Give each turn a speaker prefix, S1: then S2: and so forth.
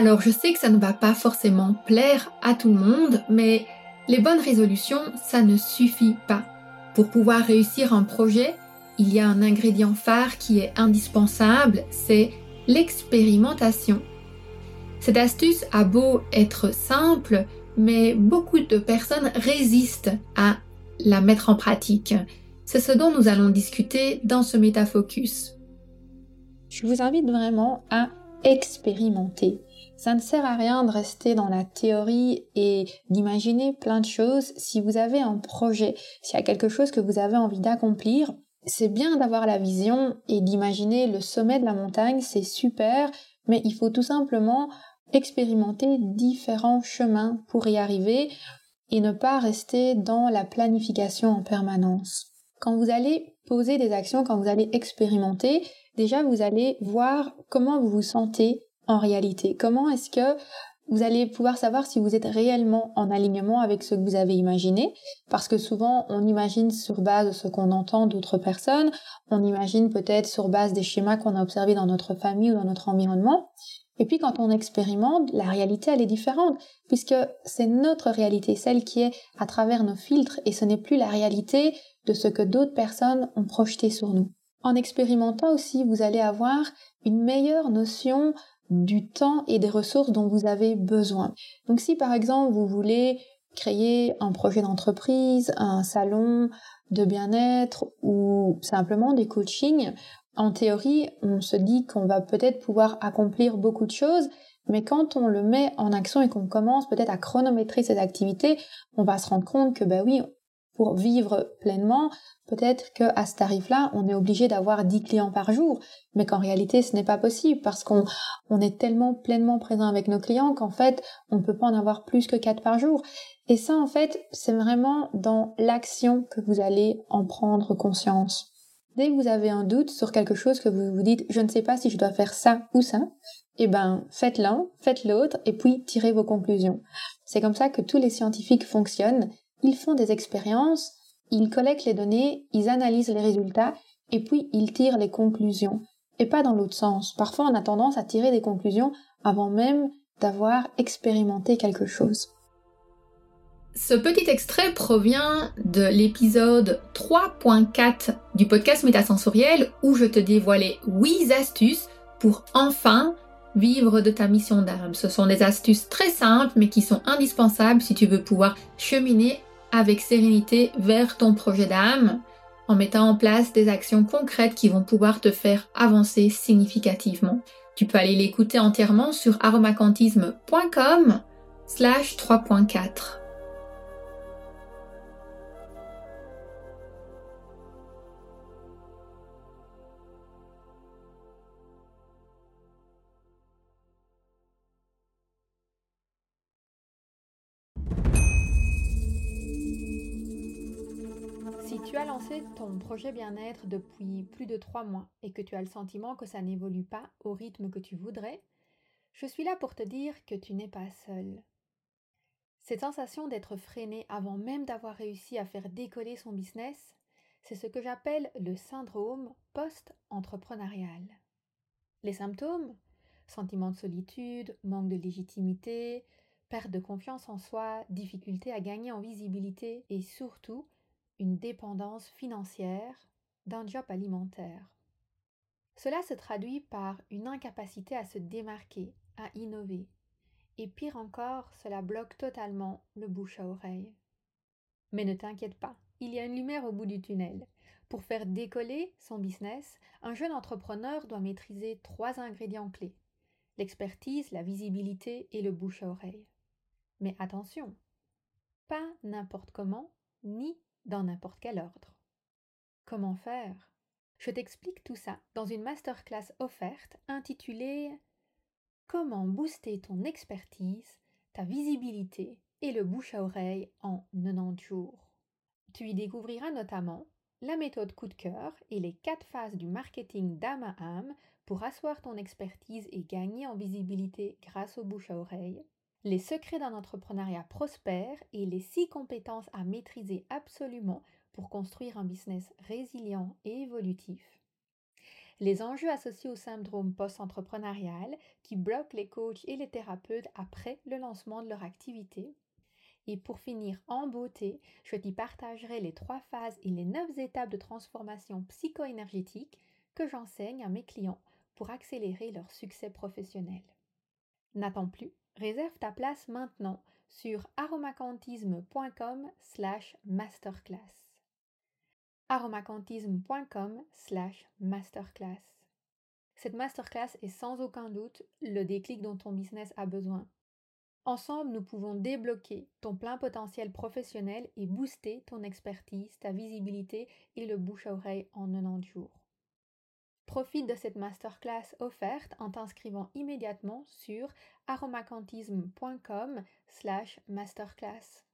S1: Alors je sais que ça ne va pas forcément plaire à tout le monde, mais les bonnes résolutions, ça ne suffit pas. Pour pouvoir réussir un projet, il y a un ingrédient phare qui est indispensable, c'est l'expérimentation. Cette astuce a beau être simple, mais beaucoup de personnes résistent à la mettre en pratique. C'est ce dont nous allons discuter dans ce métafocus.
S2: Je vous invite vraiment à expérimenter. Ça ne sert à rien de rester dans la théorie et d'imaginer plein de choses. Si vous avez un projet, s'il y a quelque chose que vous avez envie d'accomplir, c'est bien d'avoir la vision et d'imaginer le sommet de la montagne, c'est super, mais il faut tout simplement expérimenter différents chemins pour y arriver et ne pas rester dans la planification en permanence. Quand vous allez poser des actions, quand vous allez expérimenter, déjà vous allez voir comment vous vous sentez en réalité. Comment est-ce que vous allez pouvoir savoir si vous êtes réellement en alignement avec ce que vous avez imaginé, parce que souvent on imagine sur base de ce qu'on entend d'autres personnes, on imagine peut-être sur base des schémas qu'on a observés dans notre famille ou dans notre environnement, et puis quand on expérimente, la réalité elle est différente, puisque c'est notre réalité, celle qui est à travers nos filtres, et ce n'est plus la réalité de ce que d'autres personnes ont projeté sur nous. En expérimentant aussi, vous allez avoir une meilleure notion du temps et des ressources dont vous avez besoin. Donc si par exemple vous voulez créer un projet d'entreprise, un salon de bien-être ou simplement des coachings, en théorie, on se dit qu'on va peut-être pouvoir accomplir beaucoup de choses, mais quand on le met en action et qu'on commence peut-être à chronométrer ces activités, on va se rendre compte que ben oui, pour vivre pleinement, peut-être qu'à ce tarif-là, on est obligé d'avoir 10 clients par jour, mais qu'en réalité, ce n'est pas possible parce qu'on on est tellement pleinement présent avec nos clients qu'en fait, on ne peut pas en avoir plus que 4 par jour. Et ça, en fait, c'est vraiment dans l'action que vous allez en prendre conscience. Dès que vous avez un doute sur quelque chose que vous vous dites, je ne sais pas si je dois faire ça ou ça, eh ben, faites l'un, faites l'autre, et puis tirez vos conclusions. C'est comme ça que tous les scientifiques fonctionnent. Ils font des expériences, ils collectent les données, ils analysent les résultats, et puis ils tirent les conclusions. Et pas dans l'autre sens. Parfois, on a tendance à tirer des conclusions avant même d'avoir expérimenté quelque chose.
S1: Ce petit extrait provient de l'épisode 3.4 du podcast Métasensoriel où je te dévoilais 8 astuces pour enfin vivre de ta mission d'âme. Ce sont des astuces très simples mais qui sont indispensables si tu veux pouvoir cheminer avec sérénité vers ton projet d'âme en mettant en place des actions concrètes qui vont pouvoir te faire avancer significativement. Tu peux aller l'écouter entièrement sur aromacantisme.com slash 3.4.
S2: tu as lancé ton projet bien-être depuis plus de trois mois et que tu as le sentiment que ça n'évolue pas au rythme que tu voudrais, je suis là pour te dire que tu n'es pas seul. Cette sensation d'être freiné avant même d'avoir réussi à faire décoller son business, c'est ce que j'appelle le syndrome post-entrepreneurial. Les symptômes Sentiment de solitude, manque de légitimité, perte de confiance en soi, difficulté à gagner en visibilité et surtout dépendance financière d'un job alimentaire. Cela se traduit par une incapacité à se démarquer, à innover. Et pire encore, cela bloque totalement le bouche à oreille. Mais ne t'inquiète pas, il y a une lumière au bout du tunnel. Pour faire décoller son business, un jeune entrepreneur doit maîtriser trois ingrédients clés l'expertise, la visibilité et le bouche à oreille. Mais attention, pas n'importe comment, ni dans n'importe quel ordre. Comment faire? Je t'explique tout ça dans une masterclass offerte intitulée Comment booster ton expertise, ta visibilité et le bouche à oreille en 90 jours. Tu y découvriras notamment la méthode coup de cœur et les quatre phases du marketing d'âme à âme pour asseoir ton expertise et gagner en visibilité grâce au bouche à oreille, les secrets d'un entrepreneuriat prospère et les six compétences à maîtriser absolument pour construire un business résilient et évolutif. les enjeux associés au syndrome post-entrepreneurial qui bloquent les coachs et les thérapeutes après le lancement de leur activité. Et pour finir en beauté, je t'y partagerai les trois phases et les neuf étapes de transformation psycho-énergétique que j'enseigne à mes clients pour accélérer leur succès professionnel. N'attends plus, réserve ta place maintenant sur aromacantisme.com slash masterclass. aromacantisme.com slash masterclass. Cette masterclass est sans aucun doute le déclic dont ton business a besoin. Ensemble, nous pouvons débloquer ton plein potentiel professionnel et booster ton expertise, ta visibilité et le bouche à oreille en 90 jours. Profite de cette masterclass offerte en t'inscrivant immédiatement sur aromacantisme.com slash masterclass.